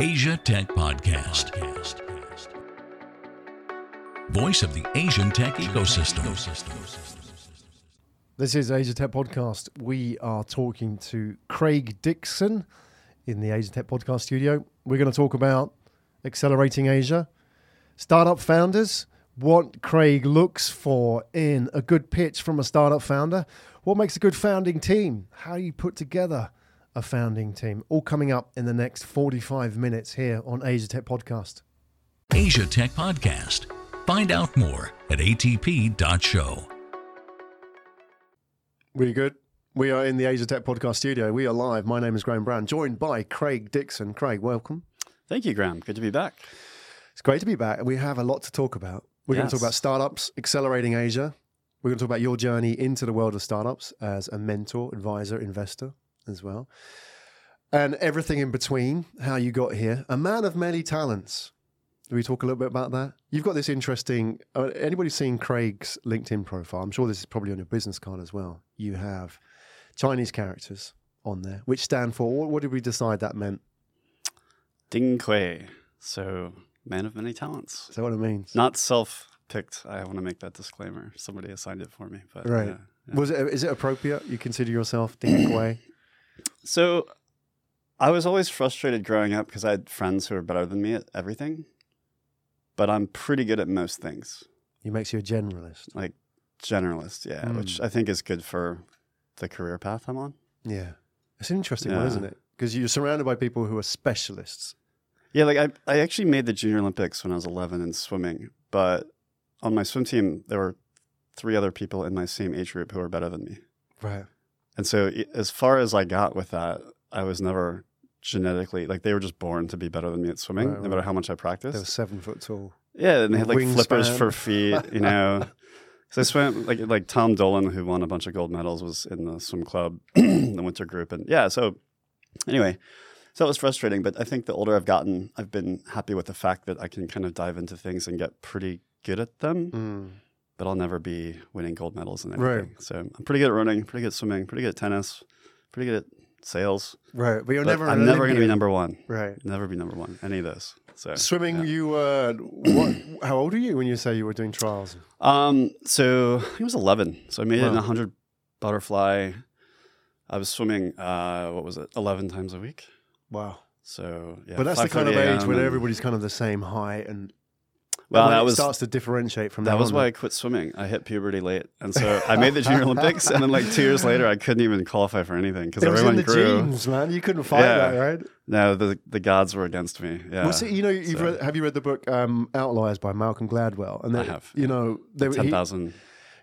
Asia Tech Podcast. Voice of the Asian tech ecosystem. This is Asia Tech Podcast. We are talking to Craig Dixon in the Asia Tech Podcast studio. We're going to talk about accelerating Asia, startup founders, what Craig looks for in a good pitch from a startup founder, what makes a good founding team, how you put together a founding team. All coming up in the next 45 minutes here on Asia Tech Podcast. Asia Tech Podcast. Find out more at atp.show. Really good. We are in the Asia Tech Podcast studio. We are live. My name is Graham Brown, joined by Craig Dixon. Craig, welcome. Thank you, Graham. Good to be back. It's great to be back. We have a lot to talk about. We're going to talk about startups, accelerating Asia. We're going to talk about your journey into the world of startups as a mentor, advisor, investor as well. And everything in between, how you got here. A man of many talents. Do we talk a little bit about that? You've got this interesting. Uh, anybody seen Craig's LinkedIn profile? I'm sure this is probably on your business card as well. You have Chinese characters on there, which stand for what, what did we decide that meant? Ding Kui. So, man of many talents. Is that what it means? Not self picked. I want to make that disclaimer. Somebody assigned it for me. But Right. yeah, yeah. Was it is it appropriate? You consider yourself Ding Kuei? So, I was always frustrated growing up because I had friends who were better than me at everything. But I'm pretty good at most things, He makes you a generalist. like generalist, yeah, Mm. which I think is good for the career path I'm on. Yeah, it's an interesting one, isn't it? Because you're surrounded by people who are specialists. Yeah, like I, I actually made the Junior Olympics when I was 11 in swimming, but on my swim team, there were three other people in my same age group who were better than me. Right. And so, as far as I got with that, I was never genetically like they were just born to be better than me at swimming, Right, no right. matter how much I practiced. They were seven foot tall. Yeah, and they had like flippers for feet, you know. So I swam like like Tom Dolan, who won a bunch of gold medals, was in the swim club, the winter group, and yeah. So anyway, so it was frustrating, but I think the older I've gotten, I've been happy with the fact that I can kind of dive into things and get pretty good at them. Mm. But I'll never be winning gold medals in Right. anything. So I'm pretty good at running, pretty good at swimming, pretty good at tennis, pretty good at sales. Right, but you're But never. I'm never going to be number one. Right. Never be number one. Any of those. So Swimming. yeah. You uh, what? How old were you when you say you were doing trials? Um, so I think it was 11. So I made it in a 100 butterfly. I was swimming, uh, what was it, 11 times a week. Wow. So, yeah. but that's the kind of age when everybody's kind of the same height, and Well, that was starts to differentiate from that was on. why I quit swimming. I hit puberty late, and so I made the Junior Olympics, and then like two years later, I couldn't even qualify for anything because it was in everyone the grew. genes, man. You couldn't fight Yeah. that, right? No, the the gods were against me. Yeah, Well, see, you know, you've So- read, have you read the book um, Outliers by Malcolm Gladwell? And I have. You know, they, ten he,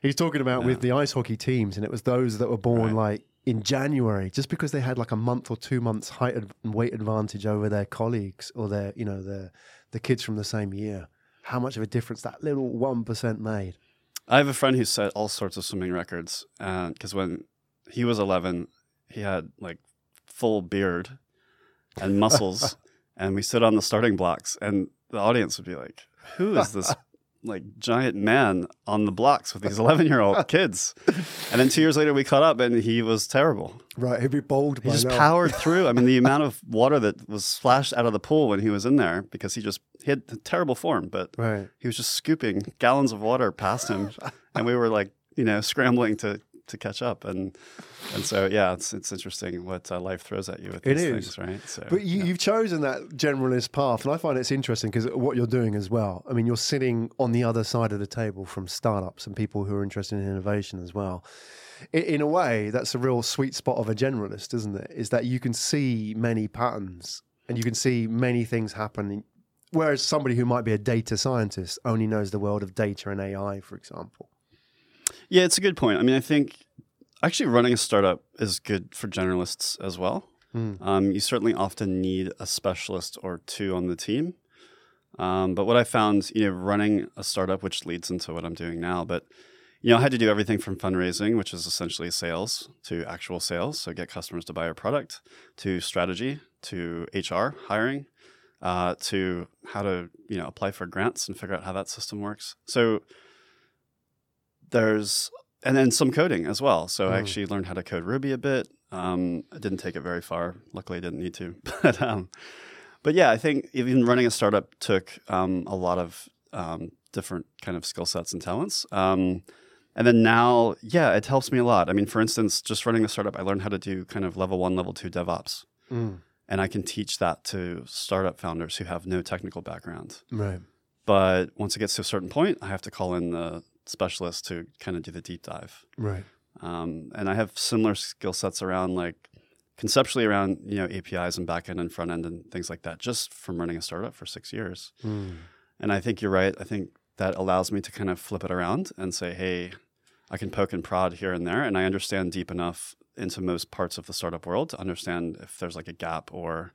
he's talking about with the ice hockey teams, and it was those that were born Right. like in January, just because they had like a month or two months height and weight advantage over their colleagues or their, you know, the the kids from the same year. How much of a difference that little one percent made? I have a friend who set all sorts of swimming records, uh, because when he was 11, he had like full beard and muscles, and we stood on the starting blocks, and the audience would be like, "Who is this like giant man on the blocks with these 11 year old kids?" And then two years later, we caught up, and he was terrible. Right, he'd be bold. He just now. powered through. I mean, the amount of water that was splashed out of the pool when he was in there because he just he had terrible form, but Right. he was just scooping gallons of water past him, and we were like, you know, scrambling to to catch up, and and so yeah, it's it's interesting what uh, life throws at you with It these is. things, right? So, But you, yeah. you've chosen that generalist path, and I find it's interesting because what you're doing as well. I mean, you're sitting on the other side of the table from startups and people who are interested in innovation as well. In, in a way, that's a real sweet spot of a generalist, isn't it? Is that you can see many patterns and you can see many things happen. Whereas somebody who might be a data scientist only knows the world of data and AI, for example. Yeah, it's a good point. I mean, I think actually running a startup is good for generalists as well. Mm. Um, you certainly often need a specialist or two on the team. Um, but what I found, you know, running a startup, which leads into what I'm doing now, but you know, I had to do everything from fundraising, which is essentially sales, to actual sales, so get customers to buy your product, to strategy, to HR hiring, uh, to how to you know apply for grants and figure out how that system works. So there's and then some coding as well. So I Mm. actually learned how to code Ruby a bit. Um, I didn't take it very far. Luckily, I didn't need to. But um, but yeah, I think even running a startup took um, a lot of um, different kind of skill sets and talents. Um, and then now, yeah, it helps me a lot. I mean, for instance, just running a startup, I learned how to do kind of level one, level two DevOps. Mm. And I can teach that to startup founders who have no technical background. Right. But once it gets to a certain point, I have to call in the specialist to kind of do the deep dive. Right. Um, and I have similar skill sets around like conceptually around you know APIs and backend and front end and things like that, just from running a startup for six years. Mm. And I think you're right. I think that allows me to kind of flip it around and say, hey, I can poke and prod here and there, and I understand deep enough into most parts of the startup world to understand if there's like a gap or,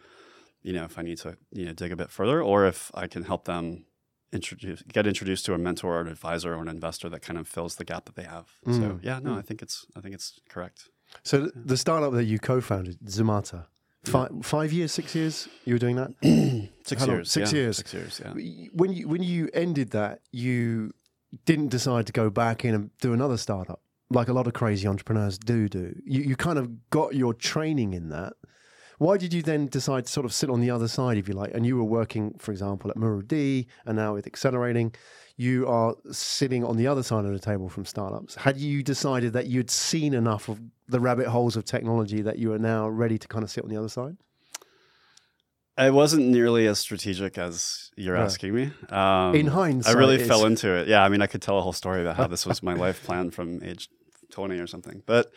you know, if I need to you know dig a bit further, or if I can help them introduce get introduced to a mentor or an advisor or an investor that kind of fills the gap that they have. So Mm. yeah, no, I think it's I think it's correct. So th- the startup that you co-founded, Zamata, five, five years, six years, you were doing that. Six years. Six yeah, years. Six years. Yeah. When you when you ended that, you didn't decide to go back in and do another startup like a lot of crazy entrepreneurs do. Do you? You kind of got your training in that. Why did you then decide to sort of sit on the other side, if you like? And you were working, for example, at muru-D, and now with Accelerating, you are sitting on the other side of the table from startups. Had you decided that you'd seen enough of the rabbit holes of technology that you are now ready to kind of sit on the other side? It wasn't nearly as strategic as you're asking me. Um, In hindsight, I really fell into it. Yeah, I mean, I could tell a whole story about how this was my life plan from age 20 or something. But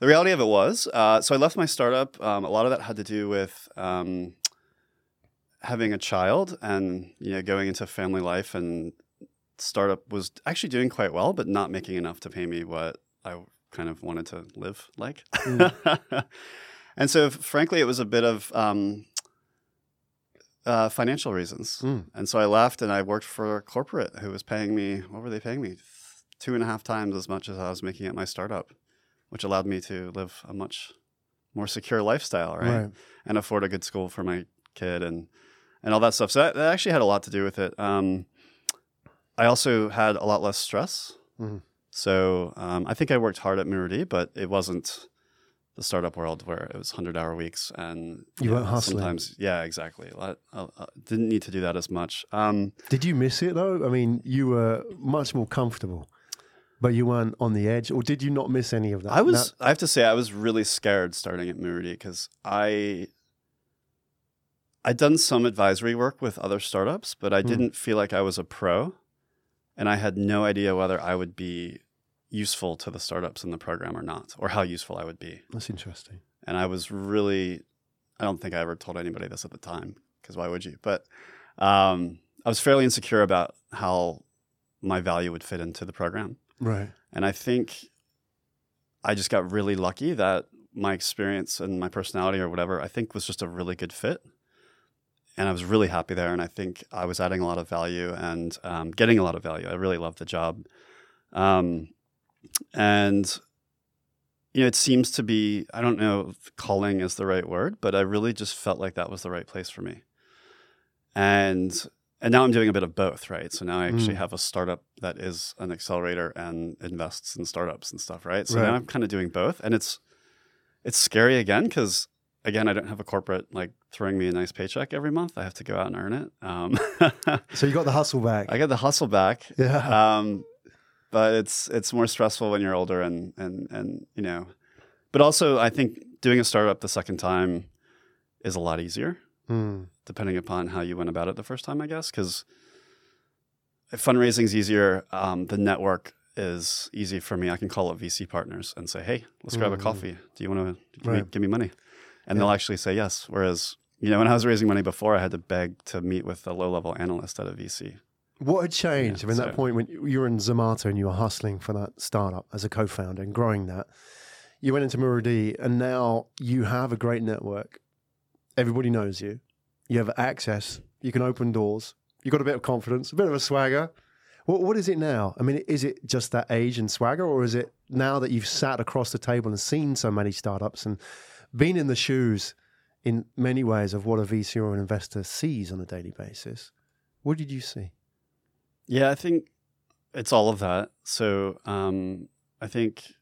the reality of it was, uh, so I left my startup. Um, a lot of that had to do with um, having a child and you know going into family life. And startup was actually doing quite well, but not making enough to pay me what I kind of wanted to live like. and so, frankly, it was a bit of um, uh, financial reasons. Mm. And so I left and I worked for a corporate who was paying me, what were they paying me? Two and a half times as much as I was making at my startup, which allowed me to live a much more secure lifestyle, right? Right. And afford a good school for my kid and, and all that stuff. So that, that actually had a lot to do with it. Um, I also had a lot less stress. Mhm. So um, I think I worked hard at Mirror but it wasn't the startup world where it was 100 hour weeks and You weren't hustling. sometimes yeah exactly I, I, I didn't need to do that as much um, Did you miss it though? I mean, you were much more comfortable, but you weren't on the edge, or did you not miss any of that? I was That- I have to say I was really scared starting at muru-D because I I'd done some advisory work with other startups, but I Hmm. didn't feel like I was a pro, and I had no idea whether I would be useful to the startups in the program or not, or how useful I would be. that's interesting. And I was really I don't think I ever told anybody this at the time because why would you? But um, I was fairly insecure about how my value would fit into the program. Right. And I think I just got really lucky that my experience and my personality or whatever, I think was just a really good fit. And I was really happy there. And I think I was adding a lot of value and um, getting a lot of value. I really loved the job. Um, and, you know, it seems to be, I don't know calling is the right word, but I really just felt like that was the right place for me. And and now I'm doing a bit of both, right? So now I actually Mm. have a startup that is an accelerator and invests in startups and stuff, right? So Right. now I'm kind of doing both, and it's it's scary again because again I don't have a corporate like throwing me a nice paycheck every month. I have to go out and earn it. Um, So you got the hustle back. I get the hustle back, yeah. um, but it's it's more stressful when you're older and and and you know, but also I think doing a startup the second time is a lot easier Mm. Depending upon how you went about it the first time, I guess, because fundraising is easier. Um, the network is easy for me. I can call up VC partners and say, "Hey, let's grab a Mhm. coffee. Do you want to give, me, Right. give me money?" And Yeah. they'll actually say yes. Whereas, you know, when I was raising money before, I had to beg to meet with a low-level analyst at a VC. What had changed? Yeah, I mean, that point when you were in Zomato and you were hustling for that startup as a co-founder and growing that, you went into muru-D and now you have a great network. Everybody knows you. You have access. You can open doors. you've got a bit of confidence, a bit of a swagger. What, what is it now? I mean, is it just that age and swagger, or is it now that you've sat across the table and seen so many startups and been in the shoes in many ways of what a VC or an investor sees on a daily basis? What did you see? Yeah, I think it's all of that. So um, I think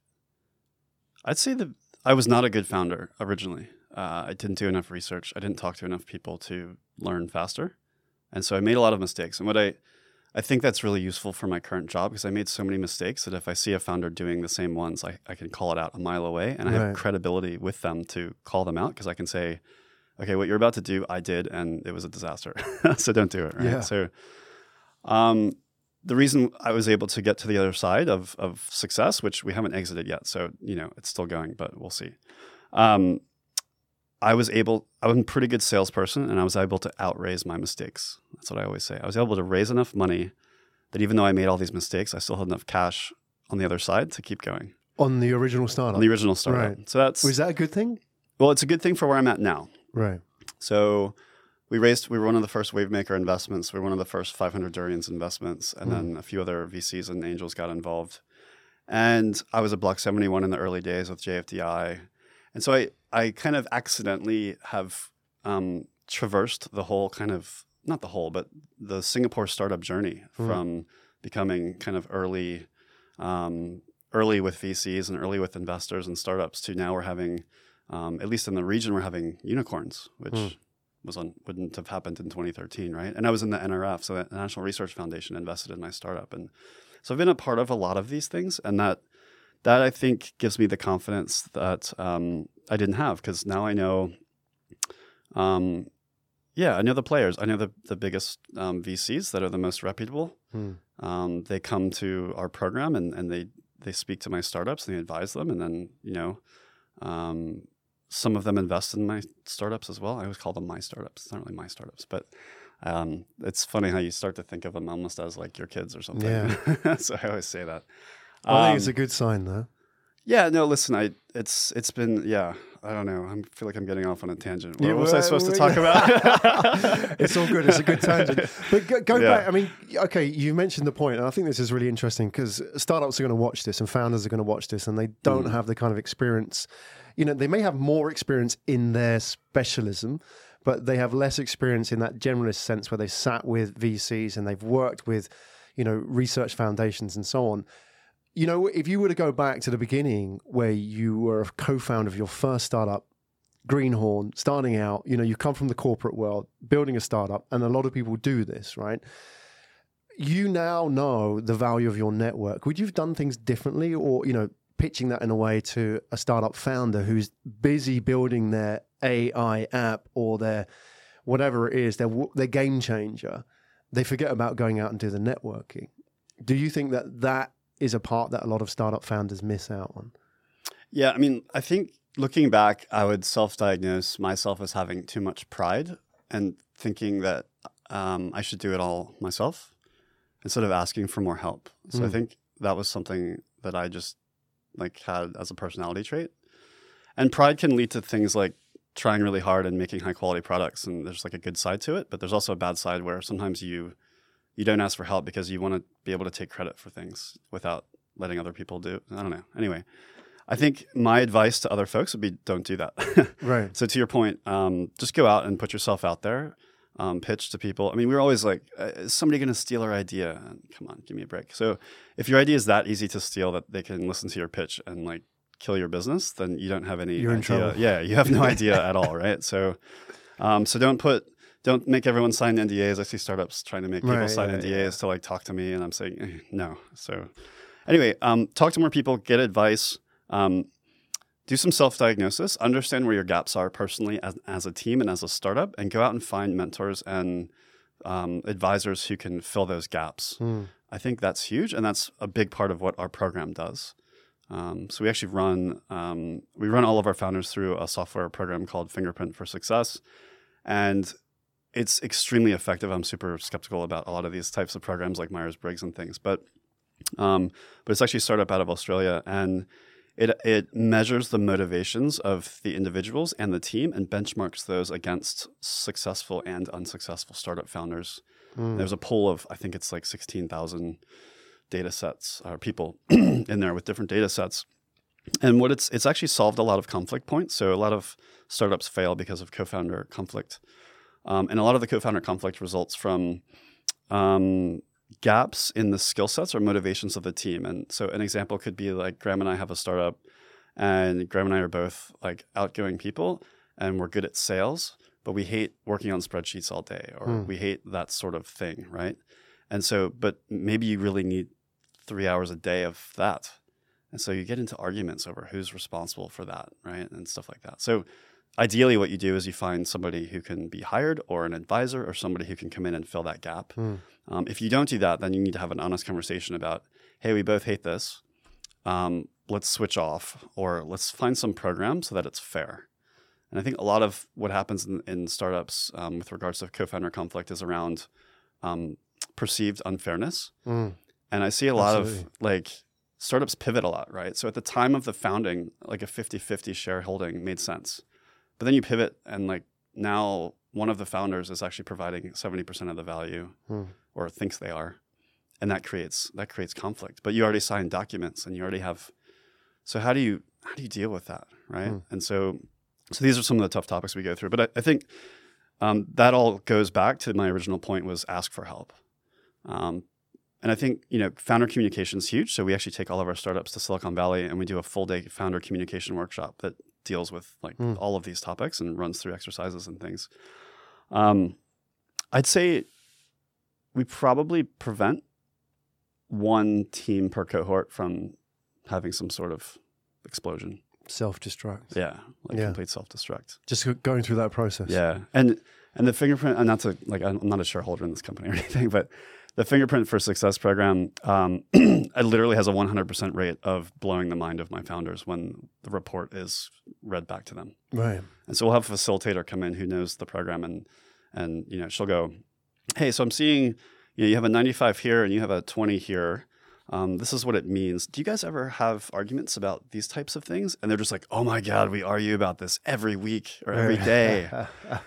I'd say that I was not a good founder originally. Uh, I didn't do enough research. I didn't talk to enough people to learn faster. And so I made a lot of mistakes. And what I I think that's really useful for my current job because I made so many mistakes that if I see a founder doing the same ones, I, I can call it out a mile away and I Right. have credibility with them to call them out because I can say, okay, what you're about to do, I did, and it was a disaster. so don't do it. Right. Yeah. So um, the reason I was able to get to the other side of, of success, which we haven't exited yet, so you know it's still going, but we'll see. Um, I was able. I was a pretty good salesperson, and I was able to outraise my mistakes. That's what I always say. I was able to raise enough money that even though I made all these mistakes, I still had enough cash on the other side to keep going On the original startup. on the original startup. Right. So that's Was that a good thing? well, it's a good thing for where I'm at now. Right. So we raised, we were one of the first Wavemaker investments. We were one of the first 500 Durians investments. And then hmm. a few other VCs and angels got involved. And I was at Block 71 in the early days with JFDI. And so I, I kind of accidentally have um, traversed the whole kind of, not the whole, but the Singapore startup journey from becoming kind of early, um, early with VCs and early with investors and startups to now we're having, um, at least in the region, we're having unicorns, which Hmm. was on, wouldn't have happened in 2013, right? And I was in the NRF, so the National Research Foundation invested in my startup, and so I've been a part of a lot of these things, and that that I think gives me the confidence that um, I didn't have because now I know. Um, yeah, I know the players. I know the the biggest um, VCs that are the most reputable. Hmm. Um, they come to our program and, and they they speak to my startups and they advise them, and then you know, um, some of them invest in my startups as well. I always call them my startups. It's not really my startups, but um, it's funny how you start to think of them almost as like your kids or something. Yeah. so I always say that. I think it's Um, a good sign, though. yeah, no, listen, I it's it's been yeah, I don't know. I feel like I'm getting off on a tangent. What You was I supposed to talk about? it's all good. It's a good tangent. But go, go Yeah. back. I mean, okay, you mentioned the point, and I think this is really interesting because startups are going to watch this and founders are going to watch this, and they don't Mm. have the kind of experience. You know, they may have more experience in their specialism, but they have less experience in that generalist sense where they sat with VCs and they've worked with, you know, research foundations and so on. You know, if you were to go back to the beginning where you were a co-founder of your first startup, Greenhorn, starting out, you know, you come from the corporate world, building a startup, and a lot of people do this, right? You now know the value of your network. Would you have done things differently or, you know, pitching that in a way to a startup founder who's busy building their AI app or their whatever it is, their, their game changer? They forget about going out and do the networking. Do you think that that is a part that a lot of startup founders miss out on? Yeah, I mean, I think looking back, I would self-diagnose myself as having too much pride and thinking that um, I should do it all myself instead of asking for more help. So I Mm. think that was something that I just like had as a personality trait. And pride can lead to things like trying really hard and making high quality products and there's like a good side to it, but there's also a bad side where sometimes you you don't ask for help because you want to be able to take credit for things without letting other people do. I don't know. Anyway, I think my advice to other folks would be don't do that. Right. so to your point, um, just go out and put yourself out there, um, pitch to people. I mean, we're always like, uh, is somebody going to steal our idea? And come on, give me a break. So if your idea is that easy to steal that they can listen to your pitch and like kill your business, then you don't have any You're in trouble. Yeah, you have no idea at all, right? So, um, so don't put. Don't make everyone sign NDAs. I see startups trying to make people Right, sign yeah, NDAs to like talk to me, and I'm saying eh, no. So, anyway, um, talk to more people, get advice, um, do some self diagnosis, understand where your gaps are personally as, as a team and as a startup, and go out and find mentors and um, advisors who can fill those gaps. Hmm. I think that's huge, and that's a big part of what our program does. Um, so we actually run um, we run all of our founders through a software program called Fingerprint for Success, and it's extremely effective. I'm super skeptical about a lot of these types of programs like Myers Briggs and things, but um, but it's actually a startup out of Australia, and it it measures the motivations of the individuals and the team and benchmarks those against successful and unsuccessful startup founders. Hmm. There's a pool of I think it's like sixteen thousand data sets or people in there with different data sets. And what it's it's actually solved a lot of conflict points. So a lot of startups fail because of co-founder conflict, um, and a lot of the co-founder conflict results from um, gaps in the skill sets or motivations of the team. And so an example could be like Graham and I have a startup, and Graham and I are both like outgoing people, and we're good at sales, but we hate working on spreadsheets all day, or Hmm. we hate that sort of thing, right? And so, but maybe you really need three hours a day of that. And so you get into arguments over who's responsible for that, right? And stuff like that. So ideally, what you do is you find somebody who can be hired or an advisor or somebody who can come in and fill that gap. Hmm. Um, if you don't do that, then you need to have an honest conversation about, hey, we both hate this. Um, let's switch off or let's find some program so that it's fair. And I think a lot of what happens in, in startups um, with regards to co-founder conflict is around um, perceived unfairness. Mm. And I see a lot Absolutely. of like startups pivot a lot, right? So at the time of the founding, like a 50-50 shareholding made sense. But then you pivot and like now one of the founders is actually providing 70% of the value Hmm. or thinks they are. And that creates that creates conflict. But you already signed documents and you already have so how do you how do you deal with that? Right. Hmm. And so so these are some of the tough topics we go through. But I, I think um, that all goes back to my original point was ask for help. Um, and I think you know founder communication is huge. So we actually take all of our startups to Silicon Valley and we do a full day founder communication workshop that deals with like Hmm. all of these topics and runs through exercises and things. Um, I'd say we probably prevent one team per cohort from having some sort of explosion. Self destruct. Yeah, like Yeah. complete self destruct. Just going through that process. Yeah, and and the fingerprint. And not to like, I'm not a shareholder in this company or anything, but the fingerprint for success program, um, it literally has a 100% rate of blowing the mind of my founders when the report is read back to them. Right. And so we'll have a facilitator come in who knows the program, and and you know she'll go, hey, so I'm seeing you know you have a 95 here and you have a 20 here. Um, this is what it means. Do you guys ever have arguments about these types of things? And they're just like, oh my god, we argue about this every week or every day.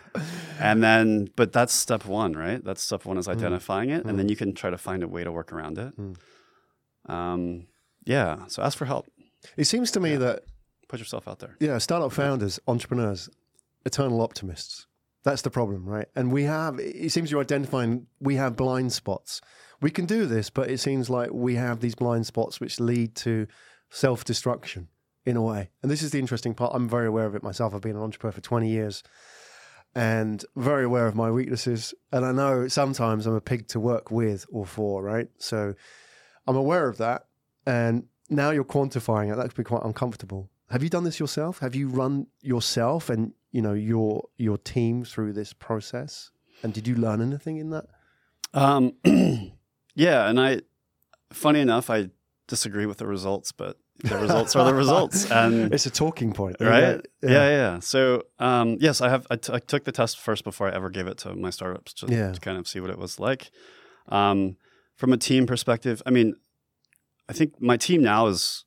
and then, but that's step one, right? That's step one is identifying it, and then you can try to find a way to work around it. Mm. Um, yeah. So ask for help. It seems to me that Put yourself out there. yeah, startup founders, entrepreneurs, eternal optimists. That's the problem, right? And we have. It seems you're identifying we have blind spots. We can do this, but it seems like we have these blind spots which lead to self destruction in a way. And this is the interesting part. I'm very aware of it myself. I've been an entrepreneur for 20 years and very aware of my weaknesses. And I know sometimes I'm a pig to work with or for, right? So I'm aware of that. And now you're quantifying it. That could be quite uncomfortable. Have you done this yourself? Have you run yourself and you know your your team through this process? And did you learn anything in that? Um, yeah, and I, funny enough, I disagree with the results, but the results are the results, and It's a talking point, right? Yeah, yeah. yeah. So, um, yes, I have. I, t- I took the test first before I ever gave it to my startups to, Yeah. to kind of see what it was like. Um, from a team perspective, I mean, I think my team now is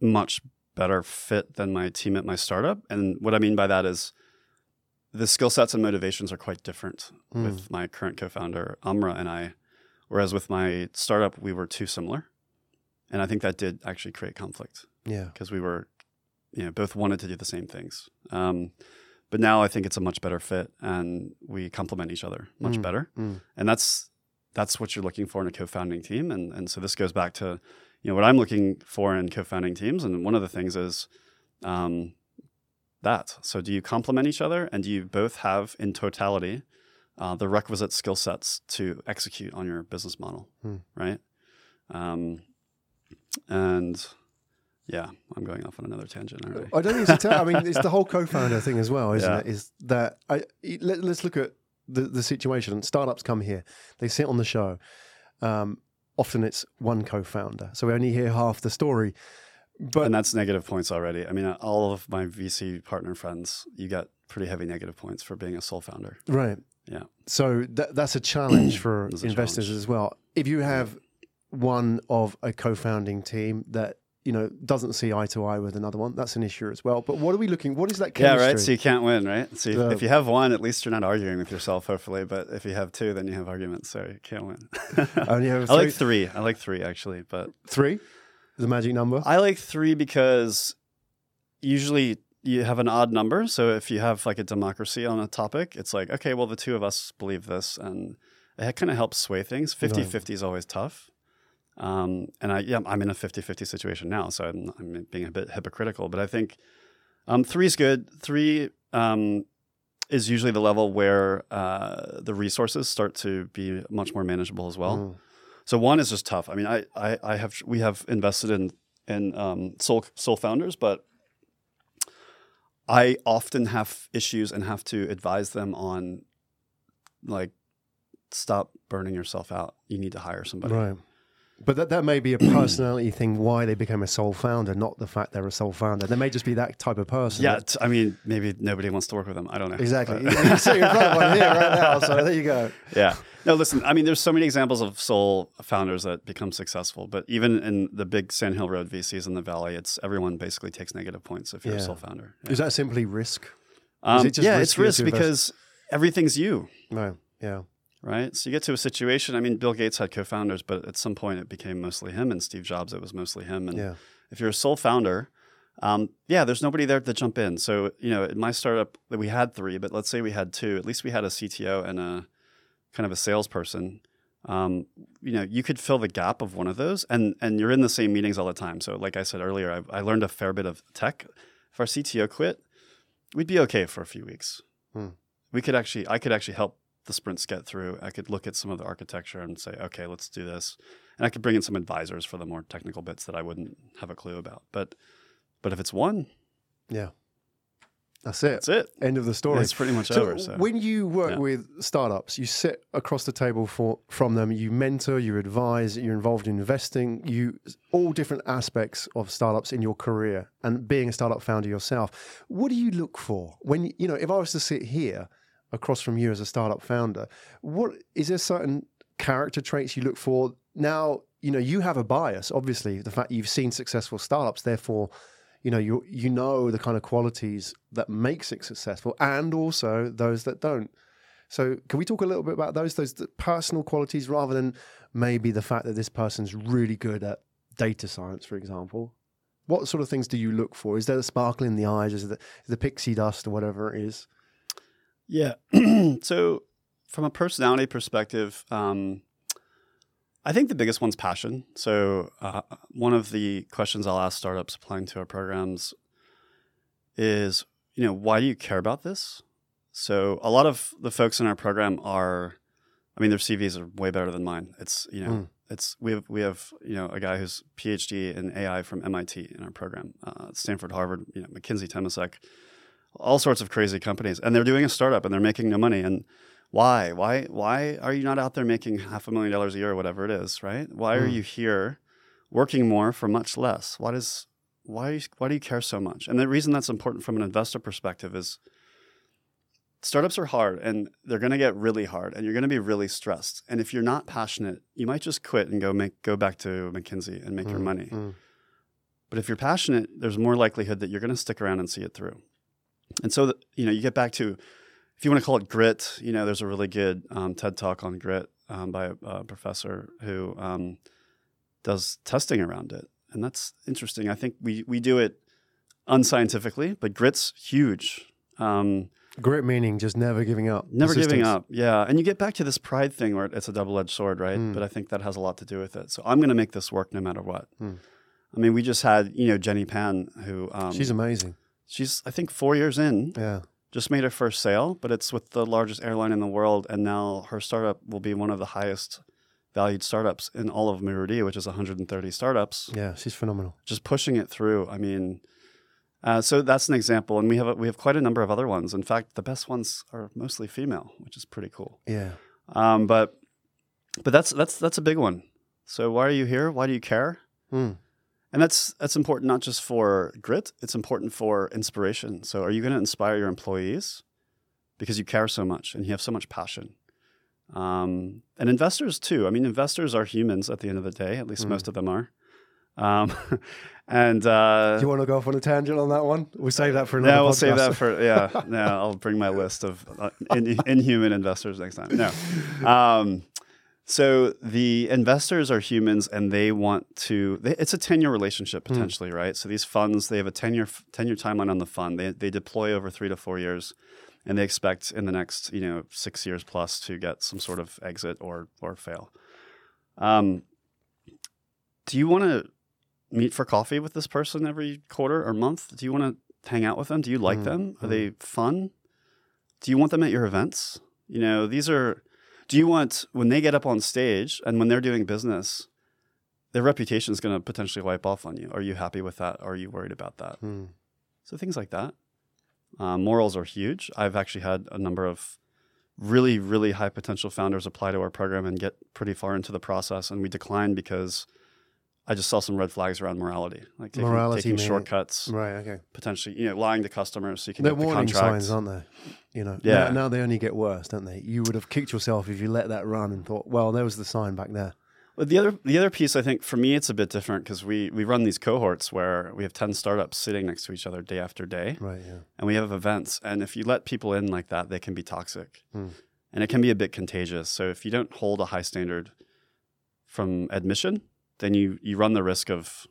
much better fit than my team at my startup, and what I mean by that is the skill sets and motivations are quite different Mm. with my current co-founder Amra and I, whereas with my startup we were too similar, and I think that did actually create conflict Yeah. because we were, you know, both wanted to do the same things. Um, but now I think it's a much better fit, and we complement each other much Mm, better, mm. and that's that's what you're looking for in a co-founding team, and and so this goes back to, you know, what I'm looking for in co-founding teams, and one of the things is. Um, that. So, do you complement each other, and do you both have, in totality, uh, the requisite skill sets to execute on your business model? Hmm. Right. Um, and yeah, I'm going off on another tangent already. I don't think it's a tell. I mean, it's the whole co-founder thing as well, isn't Yeah. it? Is that I let, us look at the the situation. Startups come here, they sit on the show. Um, often it's one co-founder, so we only hear half the story. But and that's negative points already. I mean, all of my VC partner friends, you get pretty heavy negative points for being a sole founder. right, Yeah. so that, that's a challenge for a investors challenge. as well. If you have one of a co-founding team that you know doesn't see eye to eye with another one, that's an issue as well. But what are we looking? What is that Yeah, chemistry? right. So you can't win, right? So if, Yeah. if you have one, at least you're not arguing with yourself, hopefully. But if you have two, then you have arguments, so you can't win. Oh, Only have I like three-. I like three actually, but Three is a magic number. I like three because usually you have an odd number. So if you have like a democracy on a topic, it's like, okay, well, the two of us believe this. And it kind of helps sway things. 50 50 is always tough. Um, and I, yeah, I'm in a 50 50 situation now. So I'm, I'm being a bit hypocritical, but I think um, three is good. Three, um, is usually the level where uh, the resources start to be much more manageable as well. Mm. So one is just tough. I mean, I, I, I have we have invested in in um, sole sole founders, but I often have issues and have to advise them on like stop burning yourself out. You need to hire somebody. Right. But that, that may be a personality thing why they became a sole founder, not the fact they're a sole founder. They may just be that type of person. Yeah, I mean, maybe nobody wants to work with them. I don't know. Exactly. But- you see in front of one here right now. So there you go. yeah. No, listen, I mean, there's so many examples of sole founders that become successful, but even in the big Sand Hill Road VCs in the Valley, it's everyone basically takes negative points if you're Yeah. a sole founder. Yeah, Is that simply risk? Um, it yeah it's risk because everything's you, No. Yeah. Right? So you get to a situation, I mean, Bill Gates had co founders, but at some point it became mostly him, and Steve Jobs, it was mostly him. And Yeah. if you're a sole founder, um, yeah, there's nobody there to jump in. So, you know, in my startup, we had three, but let's say we had two. At least we had a CTO and a kind of a salesperson. Um, you know, you could fill the gap of one of those, and and you're in the same meetings all the time. So, like I said earlier, I, I learned a fair bit of tech. If our CTO quit, we'd be okay for a few weeks. Hmm. We could actually, I could actually help the sprints get through. I could look at some of the architecture and say, okay, let's do this, and I could bring in some advisors for the more technical bits that I wouldn't have a clue about. But but if it's one, Yeah. That's it. that's it. End of the story. It's pretty much So over. So when you work yeah. with startups, you sit across the table for from them. You mentor, you advise, you're involved in investing. You all different aspects of startups in your career, and being a startup founder yourself. What do you look for when you know? If I was to sit here across from you as a startup founder, what is there certain character traits you look for? Now you know you have a bias. Obviously, the fact you've seen successful startups, therefore you know you you know the kind of qualities that makes it successful and also those that don't. So can we talk a little bit about those those personal qualities rather than maybe the fact that this person's really good at data science for example? What sort of things do you look for? Is there a sparkle in the eyes? Is it the pixie dust or whatever it is yeah. so from a personality perspective, um, I think the biggest one's passion. So uh, one of the questions I'll ask startups applying to our programs is, you know, why do you care about this? So a lot of the folks in our program are, I mean, their CVs are way better than mine. It's you know, Mm. it's we have we have you know a guy who's PhD in AI from MIT in our program, uh, Stanford, Harvard, you know, McKinsey, Temasek, all sorts of crazy companies, and they're doing a startup and they're making no money. And why? Why? Why are you not out there making half a million dollars a year or whatever it is? Right? Why are Mm. you here working more for much less? Why does why why do you care so much? And the reason that's important from an investor perspective is startups are hard and they're going to get really hard and you're going to be really stressed. And if you're not passionate, you might just quit and go make go back to McKinsey and make your Mm, money. mm. But if you're passionate, there's more likelihood that you're going to stick around and see it through. And so, that, you know, you get back to, if you want to call it grit, you know, there's a really good um, TED talk on grit um, by a, a professor who um, does testing around it, and that's interesting. I think we we do it unscientifically, but grit's huge. Um, grit meaning just never giving up Never giving up. Yeah. And you get back to this pride thing where it's a double edged sword, right? Mm. But I think that has a lot to do with it. So I'm going to make this work no matter what. Mm. I mean, we just had, you know, Jenny Pan, who um, she's amazing she's, I think, four years in, yeah just made her first sale, but it's with the largest airline in the world. And now her startup will be one of the highest valued startups in all of muru-D, which is 130 startups, yeah she's phenomenal just pushing it through. I mean, uh, so that's an example, and we have a, we have quite a number of other ones. In fact, the best ones are mostly female, which is pretty cool. yeah Um, but but that's that's that's a big one. So why are you here? Why do you care? Mm. And that's that's important not just for grit. It's important for inspiration. So are you going to inspire your employees because you care so much and you have so much passion? Um, and investors too. I mean, investors are humans at the end of the day. At least Mm. most of them are. Um, and uh, do you want to go off on a tangent on that one we'll save that for another no, we'll podcast. save that for yeah. No, I'll bring my list of uh, in, inhuman investors next time. No, um, so the investors are humans, and they want to. They, it's a ten-year relationship potentially, right? So these funds, they have a ten-year ten-year timeline on the fund. They they deploy over three to four years, and they expect in the next you know six years plus to get some sort of exit or or fail. Um, do you want to meet for coffee with this person every quarter or month? Do you want to hang out with them? Do you like Mm, them? Are mm. they fun? do you want them at your events? You know, these are. Do you want when they get up on stage and when they're doing business, their reputation is going to potentially wipe off on you? Are you happy with that? Are you worried about that? Hmm. So things like that. Um, morals are huge. I've actually had a number of really, really high potential founders apply to our program and get pretty far into the process, and we decline because I just saw some red flags around morality, like taking, Morality, taking shortcuts, Right. Okay. potentially, you know, lying to customers so you can They're get the warning contract. signs, aren't they? You know. Yeah. Now, now they only get worse, don't they? You would have kicked yourself if you let that run and thought, well, there was the sign back there. But the other the other piece, I think, for me, it's a bit different because we we run these cohorts where we have ten startups sitting next to each other day after day, Right. Yeah. and we have events. And if you let people in like that, they can be toxic, Hmm. and it can be a bit contagious. So if you don't hold a high standard from admission, then you you run the risk of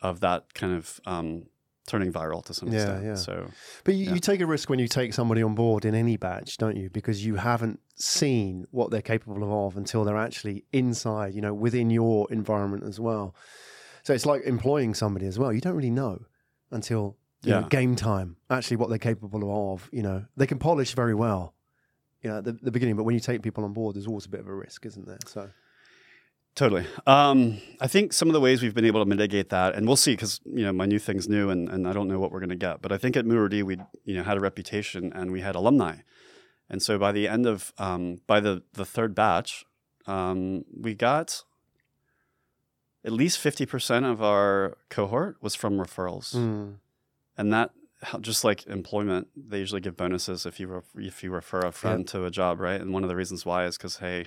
of that kind of um, turning viral to some Yeah, extent. yeah. So But you, Yeah. you take a risk when you take somebody on board in any batch, don't you? Because you haven't seen what they're capable of until they're actually inside, you know, within your environment as well. So it's like employing somebody as well. You don't really know until you know, game time actually what they're capable of. You know, they can polish very well, you know, at the, the beginning. But when you take people on board, there's always a bit of a risk, isn't there? So Totally. Um, I think some of the ways we've been able to mitigate that, and we'll see, because you know my new thing's new, and, and I don't know what we're going to get. But I think at muru-D we you know had a reputation, and we had alumni, and so by the end of um, by the the third batch, um, we got at least fifty percent of our cohort was from referrals, mm, and that just like employment, they usually give bonuses if you ref- if you refer a friend to a job, right? And one of the reasons why is because hey,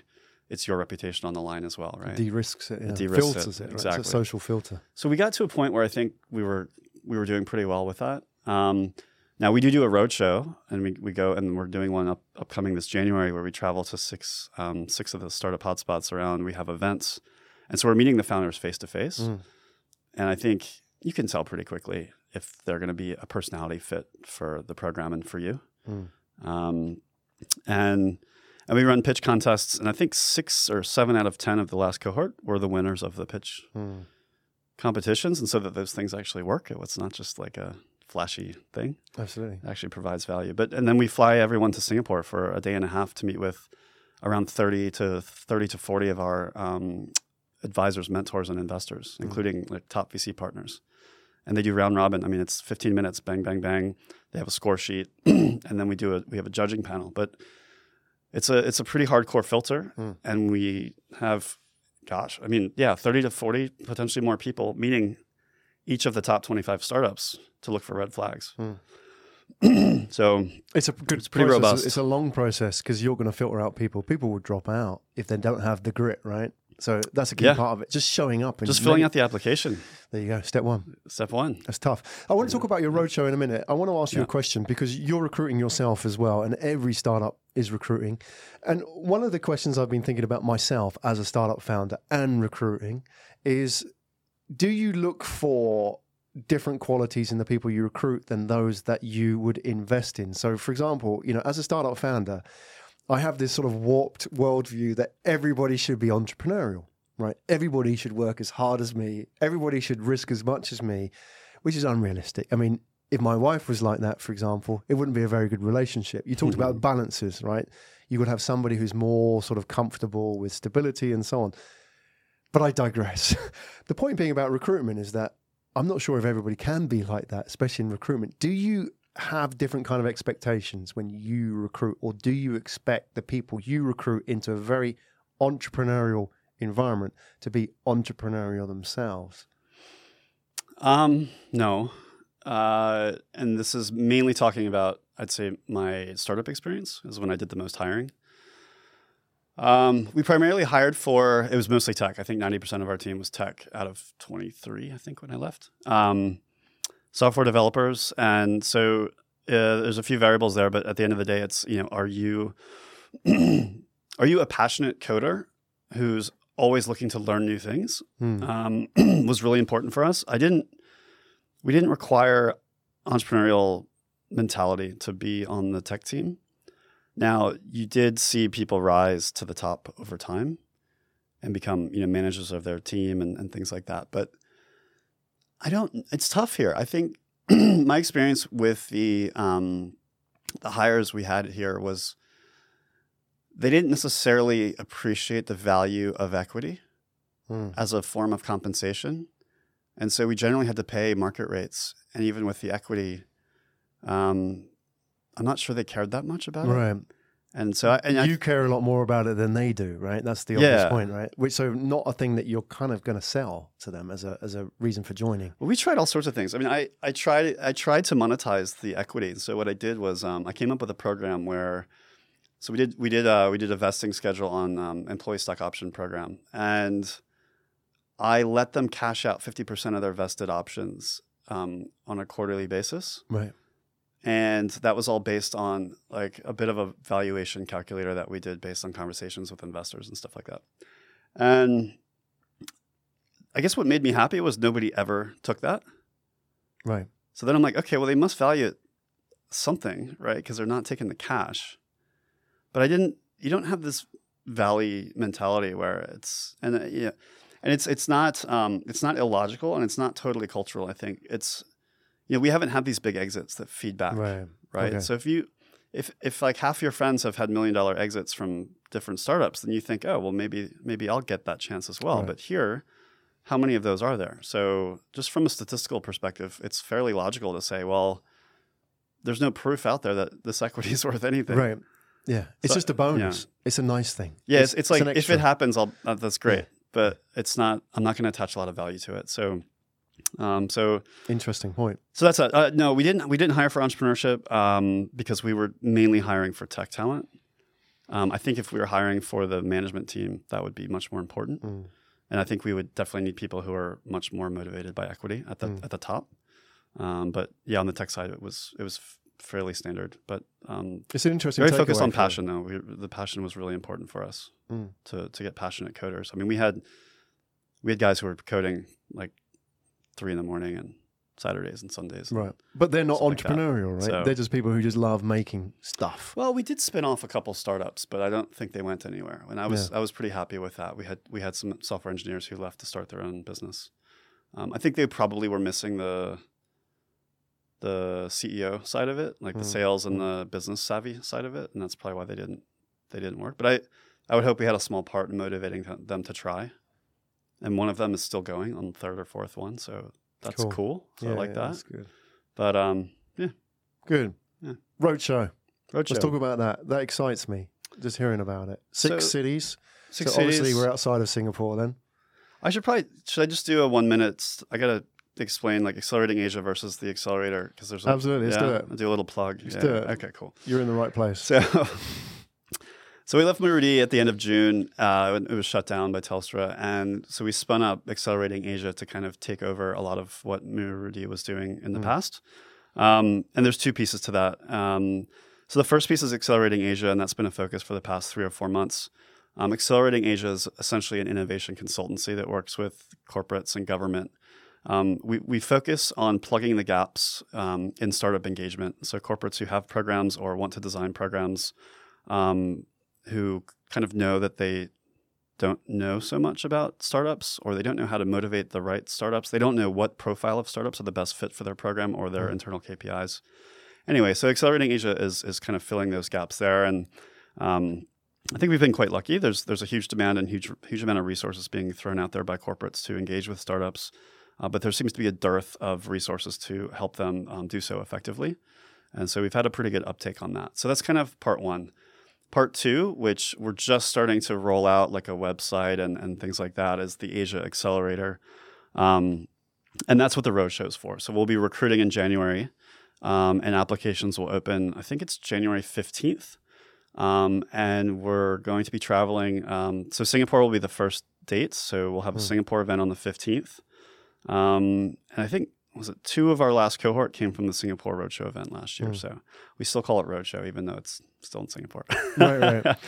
it's your reputation on the line as well, right? de-risks it, yeah. it, filters it, right? exactly. It's a social filter. So we got to a point where I think we were we were doing pretty well with that. Um, now we do do a road show, and we, we go and we're doing one up, upcoming this January where we travel to six um, six of the startup hotspots around. We have events, and so we're meeting the founders face to face. And I think you can tell pretty quickly if they're going to be a personality fit for the program and for you. Mm. Um, and and we run pitch contests, and I think six or seven out of ten of the last cohort were the winners of the pitch Mm. competitions, and so that those things actually work. It's not just like a flashy thing; Absolutely. it actually provides value. But and then we fly everyone to Singapore for a day and a half to meet with around thirty to thirty to forty of our um, advisors, mentors, and investors, including like top VC partners. And they do round robin. I mean, it's fifteen minutes, bang, bang, bang. They have a score sheet, and then we do a we have a judging panel. But it's a it's a pretty hardcore filter, Mm. and we have, gosh, I mean, yeah, thirty to forty potentially more people meeting each of the top twenty five startups to look for red flags. so It's a good It's pretty process. robust. It's a long process because you're going to filter out people. People will drop out if they don't have the grit, right? So that's a key Yeah. part of it. Just showing up and just filling make- out the application, There you go. Step one. step one. That's tough. I want to talk about your roadshow in a minute. I want to ask you a question because you're recruiting yourself as well, and every startup is recruiting. And one of the questions I've been thinking about myself as a startup founder and recruiting is do you look for different qualities in the people you recruit than those that you would invest in? So, for example, you know, as a startup founder, I have this sort of warped worldview that everybody should be entrepreneurial, right? Everybody should work as hard as me. Everybody should risk as much as me, which is unrealistic. I mean, if my wife was like that, for example, it wouldn't be a very good relationship. You talked about mm-hmm. balances, right? You would have somebody who's more sort of comfortable with stability and so on. But I digress. the point being about recruitment is that I'm not sure if everybody can be like that, especially in recruitment. Do you have different kind of expectations when you recruit, or do you expect the people you recruit into a very entrepreneurial environment to be entrepreneurial themselves? Um, no. Uh, and this is mainly talking about, I'd say, my startup experience is when I did the most hiring. Um, we primarily hired for, it was mostly tech. I think 90% of our team was tech out of 23, I think, when I left. Um, software developers. And so uh, there's a few variables there, but at the end of the day, it's, you know, are you, are you a passionate coder who's always looking to learn new things? Hmm. um, was really important for us. I didn't, we didn't require entrepreneurial mentality to be on the tech team. Now, you did see people rise to the top over time and become, you know, managers of their team and, and things like that. But I don't, it's tough here. I think my experience with the, um, the hires we had here was they didn't necessarily appreciate the value of equity Mm. as a form of compensation. And so we generally had to pay market rates. And even with the equity, um, I'm not sure they cared that much about it. And so I, and I you care a lot more about it than they do, right? That's the obvious Yeah. point, right? Which so not a thing that you're kind of going to sell to them as a as a reason for joining. Well, we tried all sorts of things. I mean, I, I tried I tried to monetize the equity. So what I did was um, I came up with a program where, so we did we did uh, we did a vesting schedule on um, employee stock option program, and I let them cash out fifty percent of their vested options um, on a quarterly basis, Right. And that was all based on like a bit of a valuation calculator that we did based on conversations with investors and stuff like that, and. I guess what made me happy was nobody ever took that. Right. So then I'm like, okay, well, they must value it something, right? Because they're not taking the cash. But I didn't. You don't have this valley mentality where it's and uh, yeah, and it's it's not um, it's not illogical and it's not totally cultural. I think it's you know we haven't had these big exits that feed back, right? Right. Okay. So if you if if like half your friends have had million dollar exits from different startups, then you think, oh well, maybe maybe I'll get that chance as well. Right. But here, how many of those are there? So just from a statistical perspective, it's fairly logical to say, well, there's no proof out there that this equity is worth anything. Right. Yeah. It's So- just a bonus. It's a nice thing. Yeah, it's, it's, like an if it happens, I'll uh, that's great. Yeah. But it's not. I'm not going to attach a lot of value to it. So, um, so Interesting point. so that's a, uh, no. We didn't we didn't hire for entrepreneurship um, because we were mainly hiring for tech talent. Um, I think if we were hiring for the management team, that would be much more important. Mm. And I think we would definitely need people who are much more motivated by equity at the Mm. at the top. Um, but yeah, on the tech side, it was it was f- fairly standard. But um, It's an interesting. very focused on passion, though. We, the passion was really important for us Mm. to to get passionate coders. I mean, we had we had guys who were coding like three in the morning and Saturdays and Sundays. Right. But they're not Stuff like entrepreneurial, right? So- They're just people who just love making stuff. Well, we did spin off a couple startups, but I don't think they went anywhere. And I was I was pretty happy with that. We had we had some software engineers who left to start their own business. Um, I think they probably were missing the the CEO side of it, like the Mm, sales and the business savvy side of it, and that's probably why they didn't they didn't work. But I I would hope we had a small part in motivating them to try. And one of them is still going on the third or fourth one, so that's Cool. cool. So I like yeah, that. That's good. But um, yeah, Good. Yeah. Roadshow. roadshow. Let's talk about that. That excites me. Just hearing about it. Six So- cities. Six so obviously we're outside of Singapore then. I should probably should I just do a one minute? I gotta explain like accelerating Asia versus the accelerator because there's a, Absolutely, let's do it. I'll do a little plug. Let's Yeah, do it. Okay, cool. You're in the right place. So, so we left muru-D at the end of June. Uh, it was shut down by Telstra, and so we spun up accelerating Asia to kind of take over a lot of what muru-D was doing in the Mm. past. Um, and there's two pieces to that. Um, so the first piece is accelerating Asia, and that's been a focus for the past three or four months. Um, accelerating Asia is essentially an innovation consultancy that works with corporates and government. Um, we, we focus on plugging the gaps um, in startup engagement. So corporates who have programs or want to design programs um, who kind of know that they don't know so much about startups or they don't know how to motivate the right startups. They don't know what profile of startups are the best fit for their program or their Mm. internal KPIs. Anyway, so Accelerating Asia is, is kind of filling those gaps there. And um, I think we've been quite lucky. There's, there's a huge demand and huge, huge amount of resources being thrown out there by corporates to engage with startups. Uh, but there seems to be a dearth of resources to help them um, do so effectively. And so we've had a pretty good uptake on that. So that's kind of part one. Part two, which we're just starting to roll out like a website and, and things like that, is the Asia Accelerator. Um, and that's what the roadshow is for. So we'll be recruiting in January, um, and applications will open, I think it's January 15th. Um, and we're going to be traveling. Um, so Singapore will be the first date. So we'll have a Hmm. Singapore event on the 15th. Um, and I think was it two of our last cohort came from the Singapore Roadshow event last year. Hmm. So we still call it Roadshow, even though it's still in Singapore. Right, right.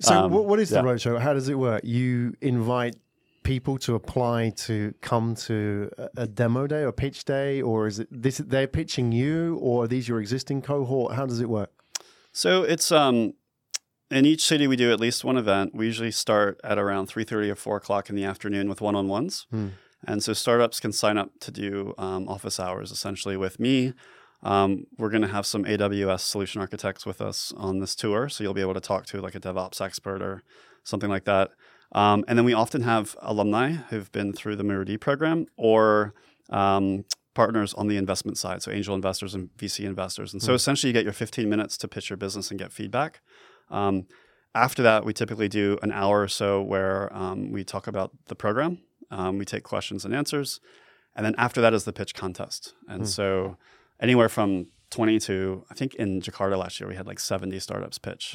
So Um, what, what is the roadshow? How does it work? You invite people to apply to come to a, demo day or pitch day, or is it this? They're pitching you, or are these your existing cohort? How does it work? So it's um, in each city we do at least one event. We usually start at around three thirty or four o'clock in the afternoon with one on ones, Hmm. And so startups can sign up to do um, office hours essentially with me. Um, we're going to have some AWS solution architects with us on this tour, so you'll be able to talk to like a DevOps expert or something like that. Um, and then we often have alumni who've been through the Muru-D program or um, partners on the investment side, so angel investors and VC investors. And so essentially, you get your 15 minutes to pitch your business and get feedback. Um, after that, we typically do an hour or so where um, we talk about the program. Um, we take questions and answers. And then after that is the pitch contest. And so anywhere from 20 to, I think in Jakarta last year, we had like 70 startups pitch.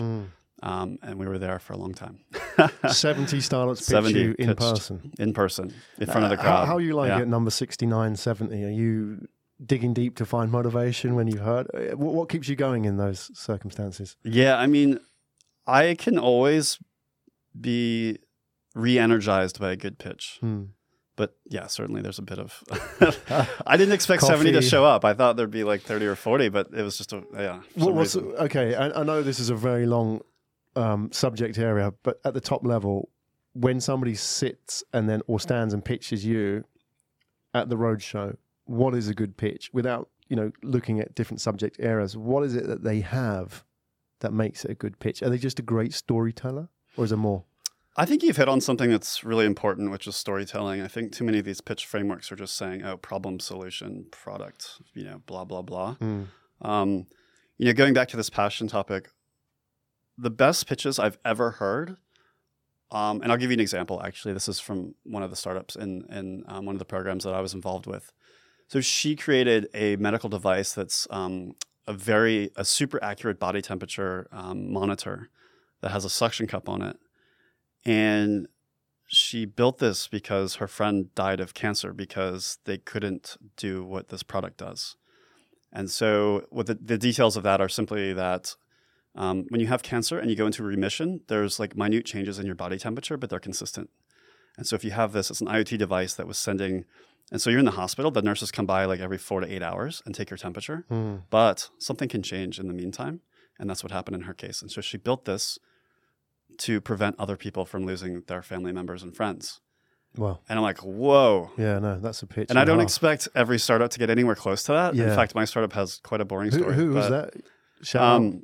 Um, and we were there for a long time. 70 startups pitch you in person. In person, in front of the Uh, crowd. How, how you like Yeah. at number 69, 70? Are you digging deep to find motivation when you've heard? uh, What, what keeps you going in those circumstances? Yeah, I mean, I can always be re-energized by a good pitch. Hmm. But yeah, certainly there's a bit of. I didn't expect 70 to show up. I thought there'd be like 30 or 40, but it was just a yeah. for What, some okay, I, I know this is a very long um, subject area, but at the top level, when somebody sits and then or stands and pitches you at the roadshow, what is a good pitch? Without you know looking at different subject areas, what is it that they have that makes it a good pitch? Are they just a great storyteller, or is there more? I think you've hit on something that's really important, which is storytelling. I think too many of these pitch frameworks are just saying, "Oh, problem, solution, product," you know, blah blah blah. Hmm. Um, you know, going back to this passion topic, the best pitches I've ever heard, um, and I'll give you an example. Actually, this is from one of the startups in in um, one of the programs that I was involved with. So she created a medical device that's um, a very a super accurate body temperature um, monitor that has a suction cup on it, and she built this because her friend died of cancer because they couldn't do what this product does. And so, what the, the details of that are simply that um, when you have cancer and you go into remission, there's like minute changes in your body temperature, but they're consistent. And so, if you have this, it's an IoT device that was sending, and so you're in the hospital, the nurses come by like every four to eight hours and take your temperature, Hmm. but something can change in the meantime. And that's what happened in her case. And so, she built this to prevent other people from losing their family members and friends. Well, And I'm like, whoa. yeah, no, that's a pitch. And I don't half. expect every startup to get anywhere close to that. Yeah. In fact, my startup has quite a boring story. who was but, that? Shout out. Um,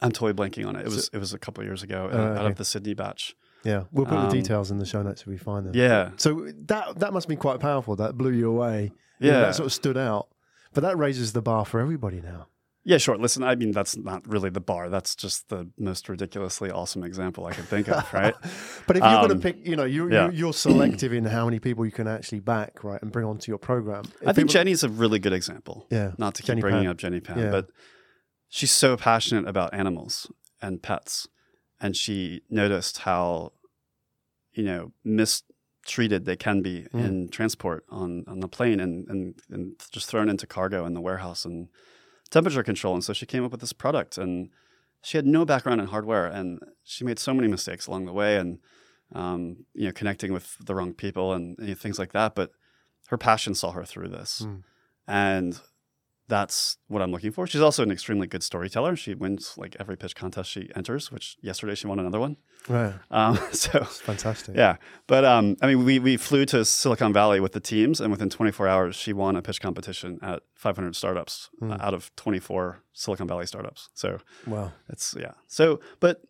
I'm totally blanking on it. It So- was it was a couple of years ago uh, out okay. of the Sydney batch. Yeah, we'll put um, the details in the show notes if we find them. Yeah, So that that must be quite powerful. That blew you away. You know, yeah, that sort of stood out. But that raises the bar for everybody now. Yeah. Sure. Listen, I mean that's not really the bar. That's just the most ridiculously awesome example I can think of, right? But if you're going Um, to pick, you know, you, yeah. you, you're selective in how many people you can actually back, right, and bring onto your program. If I think people- Jenny's a really good example. yeah, Not to keep Jenny bringing Pan. up Jenny Pan, Yeah. but she's so passionate about animals and pets, and she noticed how, you know, mistreated they can be Mm. in transport on on the plane and, and and just thrown into cargo in the warehouse and temperature control. And so she came up with this product, and she had no background in hardware, and she made so many mistakes along the way, and um, you know, connecting with the wrong people and, and things like that. But her passion saw her through this, Mm. and that's what I'm looking for. She's also an extremely good storyteller. She wins like every pitch contest she enters, which yesterday she won another one. right. Um, so It's fantastic. yeah, but um, I mean, we we flew to Silicon Valley with the teams, and within 24 hours, she won a pitch competition at 500 startups uh, out of 24 Silicon Valley startups. So Wow. it's yeah. So but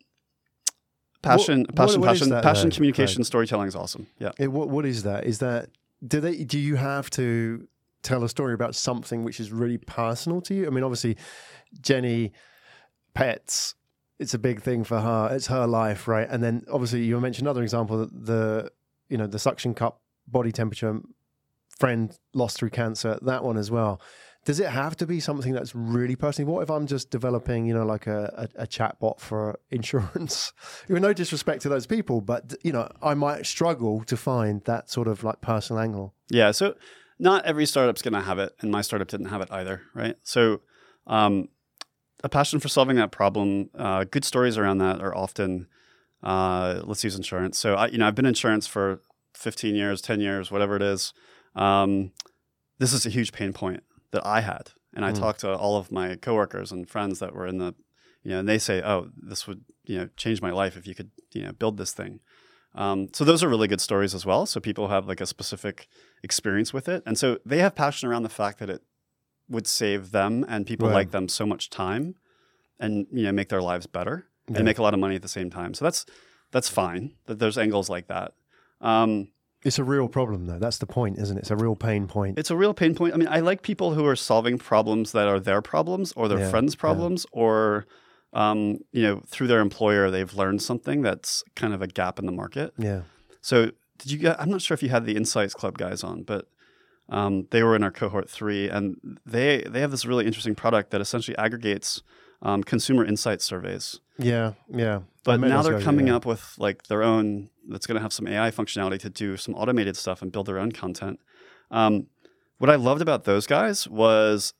passion, what- passion, what is passion, that, passion, though, communication, storytelling is awesome. Yeah. It, what what is that? Is that do they do you have to tell a story about something which is really personal to you? I mean, obviously, Jenny pets. It's a big thing for her. It's her life, right? And then obviously you mentioned another example that the you know the suction cup body temperature friend lost through cancer. That one as well. Does it have to be something that's really personal? What if I'm just developing, you know, like a, a, a chat bot for insurance? With no disrespect to those people, but you know, I might struggle to find that sort of like personal angle. Yeah. So not every startup's going to have it, and my startup didn't have it either, right? So um, a passion for solving that problem. Uh, good stories around that are often. Uh, let's use insurance. So I, you know, I've been in insurance for 15 years, 10 years, whatever it is. Um, this is a huge pain point that I had, and I Mm. talked to all of my coworkers and friends that were in the, you know, and they say, "Oh, this would you know change my life if you could you know build this thing." Um, so those are really good stories as well. So people have like a specific experience with it, and so they have passion around the fact that it would save them and people Right. like them so much time and you know make their lives better Yeah. and make a lot of money at the same time. So that's that's fine. That there's angles like that. Um, It's a real problem, though. That's the point, isn't it? It's a real pain point. it's a real pain point. I mean, I like people who are solving problems that are their problems or their Yeah, friends' yeah. problems, or um, you know, through their employer, they've learned something that's kind of a gap in the market. yeah. So, did you get? I'm not sure if you had the Insights Club guys on, but um, they were in our cohort three, and they they have this really interesting product that essentially aggregates um, consumer insight surveys. Yeah. Yeah. But now they're coming yeah. up with like their own that's going to have some AI functionality to do some automated stuff and build their own content. Um, what I loved about those guys was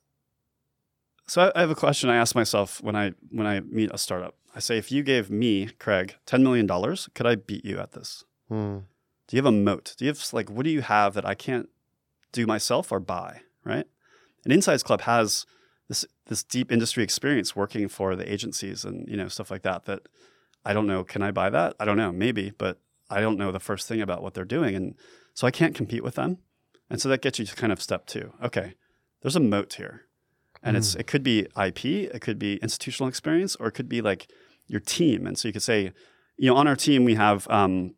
so I, have a question I ask myself when I when I meet a startup. I say, if you gave me, Craig, ten million dollars, could I beat you at this? Hmm. Do you have a moat? Do you have like what do you have that I can't do myself or buy? Right? And Insights Club has this this deep industry experience working for the agencies and you know stuff like that. That I don't know. Can I buy that? I don't know. Maybe, but I don't know the first thing about what they're doing, and so I can't compete with them. And so that gets you to kind of step two. Okay, there's a moat here, and it's it could be IP, it could be institutional experience, or it could be like your team. And so you could say, you know, on our team we have, um,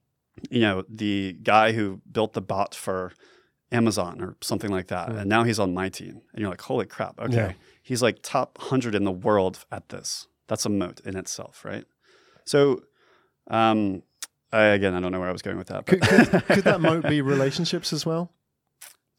you know, the guy who built the bot for Amazon or something like that, and now he's on my team. And you're like, holy crap, okay, Yeah. he's like top hundred in the world at this. That's a moat in itself, right? So, um, I, again, I don't know where I was going with that. Could, could, could that moat be relationships as well?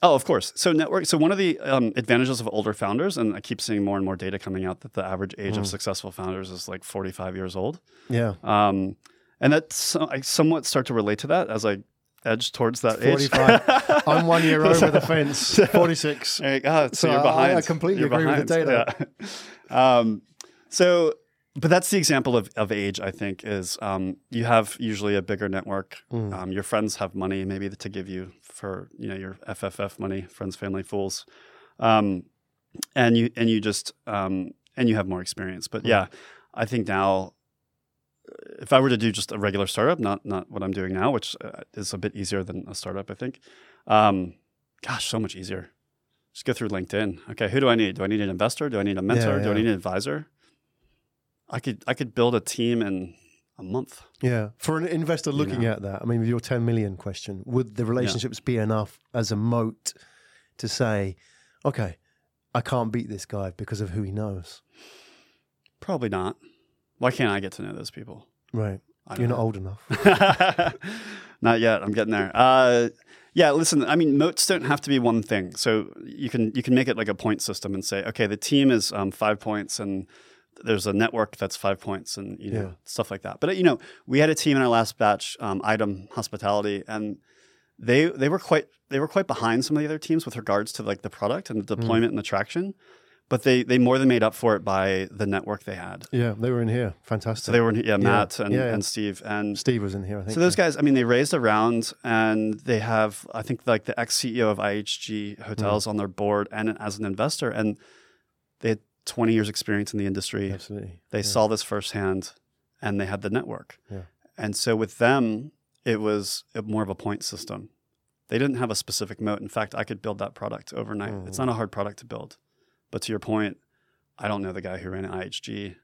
Oh, of course. So network. So one of the um, advantages of older founders, and I keep seeing more and more data coming out that the average age of successful founders is like 45 years old. Yeah. Um, and that's I somewhat start to relate to that as I edge towards that age. 45. I'm one year over the fence. 46. There you go. So, So you're behind. I completely You're agree with the data. Yeah. um, so, but that's the example of, of age. I think is um, you have usually a bigger network. Mm. Um, your friends have money maybe to give you for you know your FFF money, friends, family, fools, um, and you and you just um, and you have more experience. But yeah, I think now. If I were to do just a regular startup, not not what I'm doing now, which uh, is a bit easier than a startup, I think. Um, gosh, so much easier. Just go through LinkedIn. Okay, who do I need? Do I need an investor? Do I need a mentor? Do I need an advisor? I could I could build a team in a month. Yeah. For an investor looking know. at that, I mean, with your 10 million question, would the relationships be enough as a moat to say, okay, I can't beat this guy because of who he knows? Probably not. Why can't I get to know those people? Right. You're not old enough. not yet. I'm getting there. Uh, yeah, listen. I mean, moats don't have to be one thing. So you can you can make it like a point system and say, okay, the team is um, five points, and there's a network that's five points, and you know Yeah. stuff like that. But you know, we had a team in our last batch, um, Item Hospitality, and they they were quite they were quite behind some of the other teams with regards to like the product and the Hmm. deployment and the traction. But they they more than made up for it by the network they had. Yeah. They were in here. Fantastic. So they were yeah, Matt and, Yeah, yeah. and Steve and Steve was in here, I think. so those guys, I mean, they raised a round and they have, I think, like the ex CEO of IHG Hotels on their board and as an investor, and 20 years experience in the industry. Absolutely. They yeah. saw this firsthand, and they had the network. Yeah. And so with them, it was a- more of a point system. They didn't have a specific moat. In fact, I could build that product overnight. Mm-hmm. It's not a hard product to build. But to your point, I don't know the guy who ran IHG.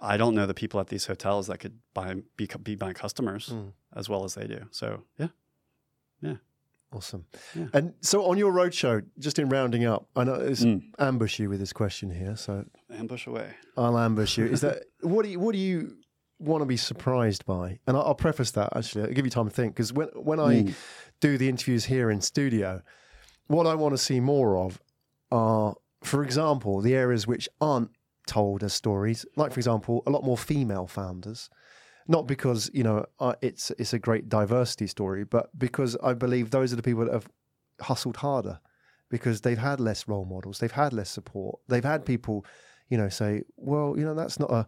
I don't know the people at these hotels that could buy be, be my customers Mm. as well as they do. So yeah, yeah, Awesome. Yeah. And so on your roadshow, just in rounding up, I know it's Mm. ambush you with this question here, so ambush away. I'll ambush you. Is that what do you what do you want to be surprised by? And I'll, I'll preface that actually. I'll give you time to think because when when I Mm. do the interviews here in studio, what I want to see more of are, for example, the areas which aren't told as stories. Like for example, a lot more female founders. Not because you know uh, it's it's a great diversity story, but because I believe those are the people that have hustled harder because they've had less role models, they've had less support, they've had people, you know, say, well, you know, that's not a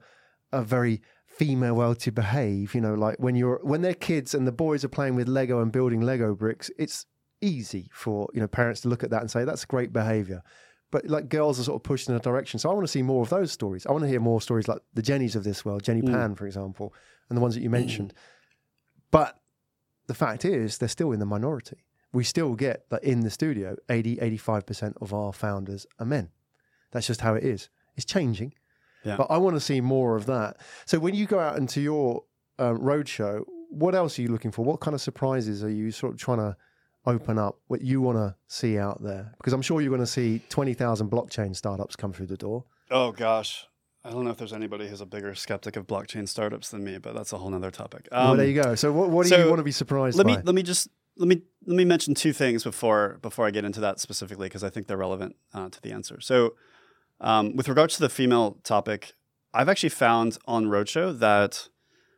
a very female way to behave. You know, like when you're when they're kids and the boys are playing with Lego and building Lego bricks, it's easy for you know parents to look at that and say that's great behavior. But like girls are sort of pushed in a direction. So I want to see more of those stories. I want to hear more stories like the Jennies of this world, Jenny Pan, for example, and the ones that you mentioned. But the fact is, they're still in the minority. We still get that in the studio, 80, 85% of our founders are men. That's just how it is. It's changing. Yeah. But I want to see more of that. So when you go out into your um, roadshow, what else are you looking for? What kind of surprises are you sort of trying to open up? What you want to see out there? Because I'm sure you're going to see twenty thousand blockchain startups come through the door. Oh gosh, I don't know if there's anybody who's a bigger skeptic of blockchain startups than me, but that's a whole nother topic. well, Um, there you go. So what, what do so you want to be surprised let by? me let me just let me let me mention two things before before I get into that specifically because I think they're relevant uh, to the answer. So, um, with regards to the female topic, I've actually found on Roadshow that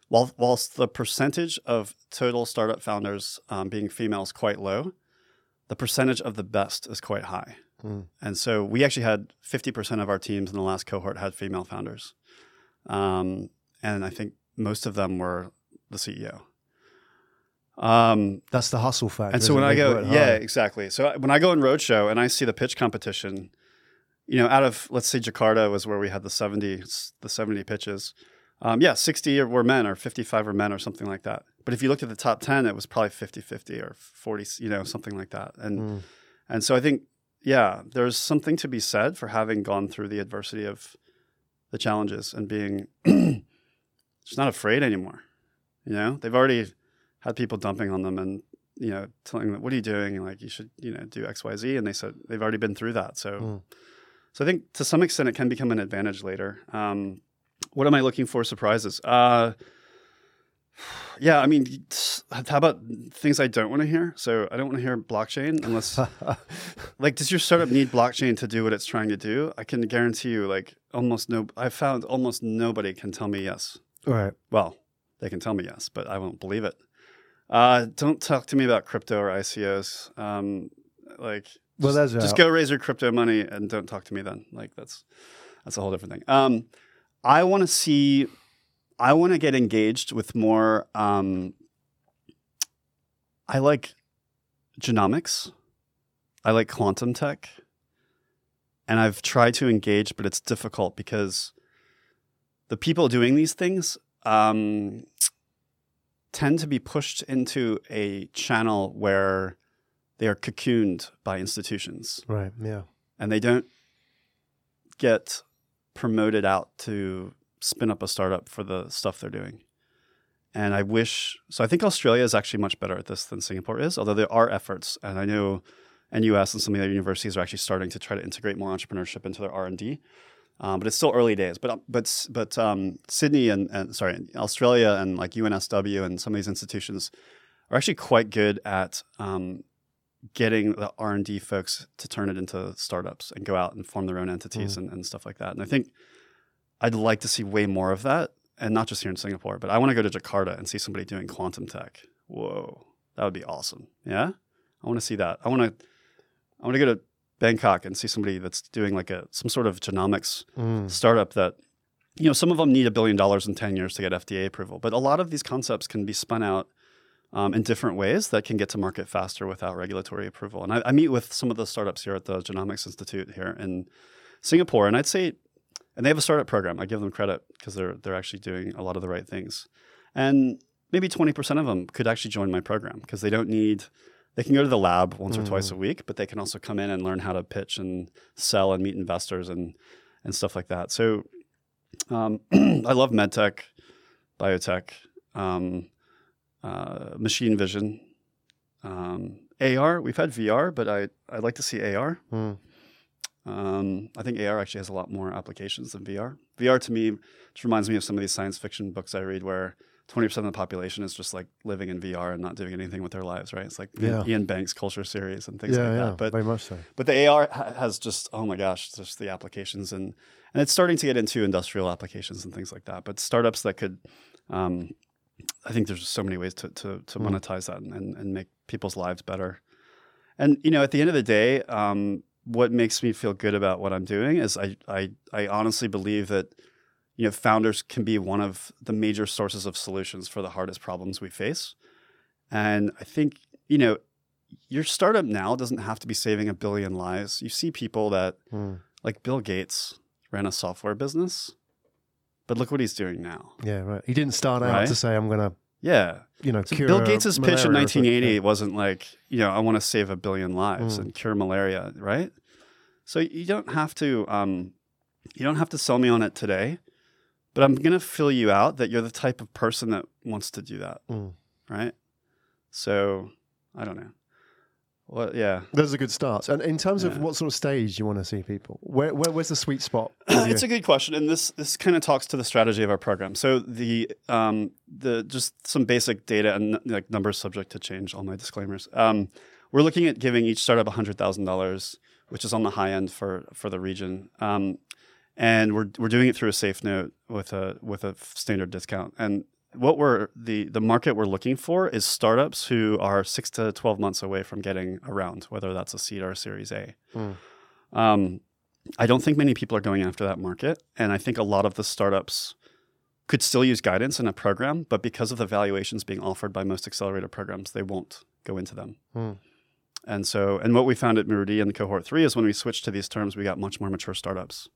while whilst the percentage of total startup founders um, being female is quite low, the percentage of the best is quite high. Hmm. And so we actually had 50% of our teams in the last cohort had female founders. Um, and I think most of them were the CEO. Um, That's the hustle factor. and so when? I go, yeah, hard. exactly. So when I go in roadshow and I see the pitch competition, you know, out of let's say Jakarta was where we had the seventy, the seventy pitches. Um, yeah, sixty were men or fifty-five were men or something like that. But if you looked at the top ten, it was probably 50-50 or forty, you know, something like that. And Mm. and so I think, yeah, there's something to be said for having gone through the adversity of the challenges and being just not afraid anymore. You know, they've already had people dumping on them and you know telling them, "What are you doing?" Like you should, you know, do X, Y, Z, and they said they've already been through that. So, Mm. so I think to some extent it can become an advantage later. Um, what am I looking for? Surprises. Uh, yeah, I mean, how about things I don't want to hear? So I don't want to hear blockchain unless like does your startup need blockchain to do what it's trying to do i can guarantee you like almost no i've found almost nobody can tell me yes right. well they can tell me yes but i won't believe it uh, don't talk to me about crypto or icos um, like Well, just, there's just out. go raise your crypto money and don't talk to me then like that's that's a whole different thing um, i want to see i want to get engaged with more um, i like genomics I like quantum tech. And I've tried to engage, but it's difficult because the people doing these things um, tend to be pushed into a channel where they are cocooned by institutions Right. Yeah. and they don't get promoted out to spin up a startup for the stuff they're doing. And I wish so. I think Australia is actually much better at this than Singapore is, although there are efforts, and I know NUS and some of the other universities are actually starting to try to integrate more entrepreneurship into their R and D. Um, but it's still early days. But but but um, Sydney and, and sorry Australia and like UNSW and some of these institutions are actually quite good at um, getting the R and D folks to turn it into startups and go out and form their own entities and, and stuff like that. And I think I'd like to see way more of that, and not just here in Singapore, but I want to go to Jakarta and see somebody doing quantum tech. Whoa, that would be awesome. Yeah, I want to see that. I want to I want to go to Bangkok and see somebody that's doing like a some sort of genomics Mm. startup that you know some of them need a billion dollars in 10 years to get fda approval but a lot of these concepts can be spun out um, in different ways that can get to market faster without regulatory approval and I, I meet with some of the startups here at the genomics institute here in singapore and i'd say and they have a startup program i give them credit because they're, they're actually doing a lot of the right things and maybe 20% of them could actually join my program because they don't need they can go to the lab once or twice a week, but they can also come in and learn how to pitch and sell and meet investors and and stuff like that. So um, I love medtech, biotech, um, uh, machine vision, um, AR. We've had VR, but I I'd like to see AR. Mm. Um, I think AR actually has a lot more applications than VR. VR to me just reminds me of some of these science fiction books I read where 20% of the population is just like living in VR and not doing anything with their lives, right? It's like Yeah. Iain Banks culture series and things Yeah. like yeah. that. But very much so. but the AR has just oh my gosh, just the applications and and it's starting to get into industrial applications and things like that. But startups that could, um, I think there's so many ways to to, to Mm. monetize that and, and and make people's lives better. And you know, at the end of the day, um, what makes me feel good about what I'm doing is I I I honestly believe that you know founders can be one of the major sources of solutions for the hardest problems we face. And I think you know your startup now doesn't have to be saving a billion lives. You see people that Mm. like Bill Gates ran a software business, but look what he's doing now. Yeah. Right. He didn't start out Right? to say, "I'm gonna." Yeah. You know, So Bill Gates's pitch in malaria or something. 1980 wasn't like, you know, I want to save a billion lives Mm. and cure malaria, right? So you don't have to um, you don't have to sell me on it today, but I'm gonna fill you out that you're the type of person that wants to do that, Mm. right? So I don't know. Well, yeah, Those are good starts. And in terms of what sort of stage you want to see people, where, where where's the sweet spot? it's a good question, and this this kind of talks to the strategy of our program. So the um, the just some basic data and like numbers subject to change. All my disclaimers. Um, we're looking at giving each startup hundred thousand dollars, which is on the high end for for the region. Um, and we're we're doing it through a safe note with a with a standard discount. And what we're the the market we're looking for is startups who are six to twelve months away from getting around, whether that's a seed or a Series A. Mm. Um, I don't think many people are going after that market, and I think a lot of the startups could still use guidance in a program, but because of the valuations being offered by most accelerator programs, they won't go into them. Hmm. And so, and what we found at muru-D in cohort three is when we switched to these terms, we got much more mature startups.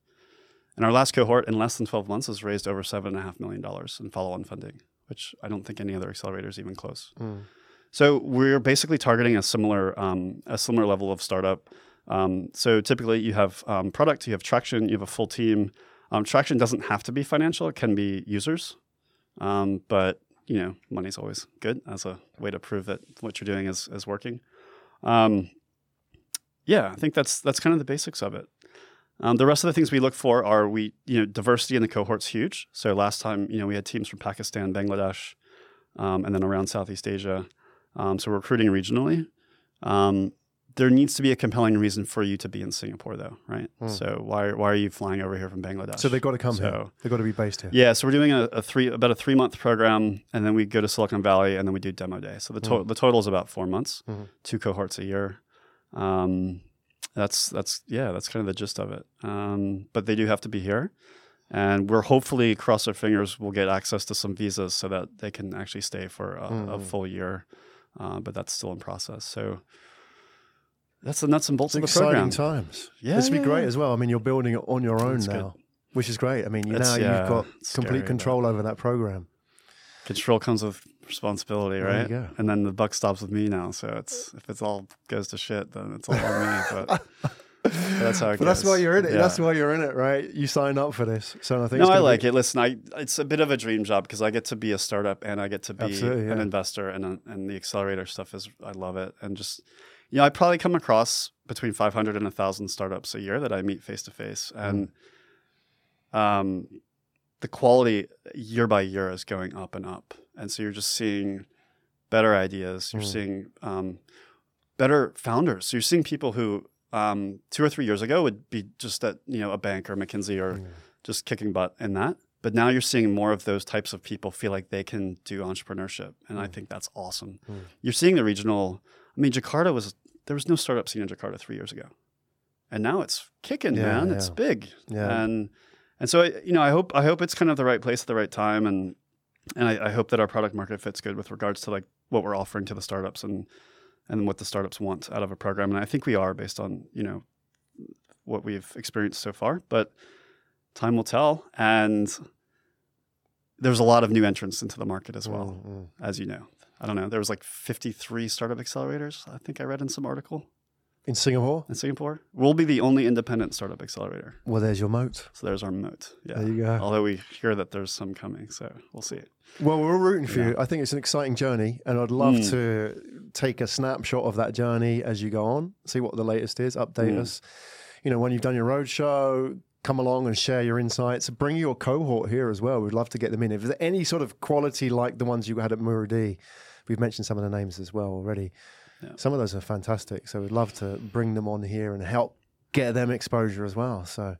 And our last cohort, in less than 12 months, has raised over $7.5 million in follow on funding, which I don't think any other accelerator is even close. Mm. So we're basically targeting a similar um, a similar level of startup. Um, so typically, you have um, product, you have traction, you have a full team. Um, traction doesn't have to be financial; it can be users. Um, but you know, money's always good as a way to prove that what you're doing is is working. Um, yeah, I think that's that's kind of the basics of it. Um, the rest of the things we look for are we you know diversity in the cohort's huge. So last time you know we had teams from Pakistan, Bangladesh, um, and then around Southeast Asia. Um, so we're recruiting regionally. There needs to be a compelling reason for you to be in Singapore, though, right? So why why are you flying over here from Bangladesh? So they've got to come here. So- They've got to be based here. Yeah, so we're doing a, a three about a three month program, and then we go to Silicon Valley, and then we do demo day. So the to- the total is about four months, Mhm. two cohorts a year. Um, that's that's yeah, that's kind of the gist of it. Um, but they do have to be here, and we're hopefully cross our fingers we'll get access to some visas so that they can actually stay for a, a Mhm. full year. Uh, but that's still in process. So that's the nuts and bolts It's of the program. exciting times. Yeah, this would be great yeah. as well. I mean, you're building it on your own That's now, which is great. I mean, you, now yeah, you've got complete scary, control over that program. control comes with responsibility, There right? you go. And then the buck stops with me now. So it's if it's all goes to shit, then it's all on me. But that's how it But that's why you're in it. Yeah. That's why you're in it, right? You sign up for this, so I think no, I like be, it. Listen, I it's a bit of a dream job because I get to be a startup and I get to be Absolutely, an investor, and uh, and the accelerator stuff is I love it. And just you know, I probably come across between 500 and 1,000 startups a year that I meet face to face, and um, the quality year by year is going up and up, and so you're just seeing better ideas. You're Mm. seeing um, better founders. So you're seeing people who um, two or three years ago would be just at you know a bank or McKinsey or Mm. just kicking butt in that. But now you're seeing more of those types of people feel like they can do entrepreneurship, and I think that's awesome. Mm. You're seeing the regional. I mean, Jakarta was there was no startup scene in Jakarta three years ago, and now it's kicking, Yeah, man. It's big, Yeah. and and so you know, I hope I hope it's kind of the right place at the right time, and and I, I hope that our product market fits good with regards to like what we're offering to the startups and and what the startups want out of a program, and I think we are based on you know what we've experienced so far, but time will tell, and there's a lot of new entrants into the market as well, Mm, mm. as you know. I don't know. There was like 53 startup accelerators. I think I read in some article in Singapore. in Singapore. We'll be the only independent startup accelerator. Well, there's your moat. So there's our moat. Yeah. There you go. Although we hear that there's some coming, so we'll see. Well, we're rooting for Yeah. you. I think it's an exciting journey, and I'd love Mm. to take a snapshot of that journey as you go on, see what the latest is, update Mm. us. You know, when you've done your roadshow, come along and share your insights. Bring your cohort here as well. We'd love to get them in. If there's any sort of quality like the ones you had at muru-D, we've mentioned some of the names as well already. Yeah. Some of those are fantastic. So we'd love to bring them on here and help get them exposure as well. So,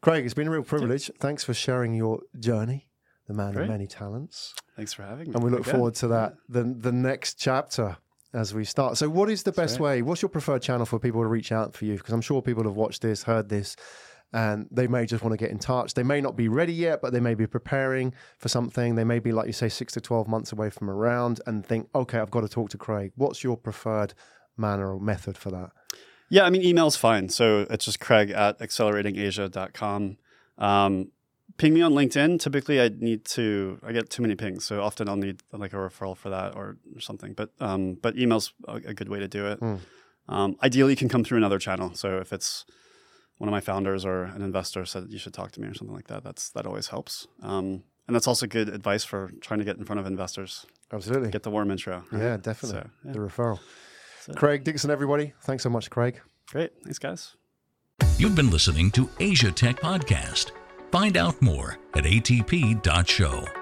Craig, it's been a real privilege. Thanks for sharing your journey, the man Great. of many talents Thanks for having me. and we look Again. forward to that the the next chapter as we start. So, what is the best right. way? What's your preferred channel for people to reach out for you? Because I'm sure people have watched this, heard this, and they may just want to get in touch. They may not be ready yet, but they may be preparing for something. They may be, like you say, six to twelve months away from a round, and think, okay, I've got to talk to Craig. What's your preferred manner or method for that? Yeah, I mean, email's fine. So it's just craig at acceleratingasia.com. Um, ping me on LinkedIn. Typically, I need to, I get too many pings. So often I'll need like a referral for that or, or something. But um, but email's a, a good way to do it. Hmm. Um, ideally, you can come through another channel. So if it's one of my founders or an investor said you should talk to me or something like that. That's that always helps. Um, and that's also good advice for trying to get in front of investors. Absolutely. Get the warm intro. right? yeah, definitely. So, yeah. The referral. it. Craig Dixon, everybody. Thanks so much, Craig. Great. Thanks, guys. You've been listening to Asia Tech Podcast. Find out more at atp.show.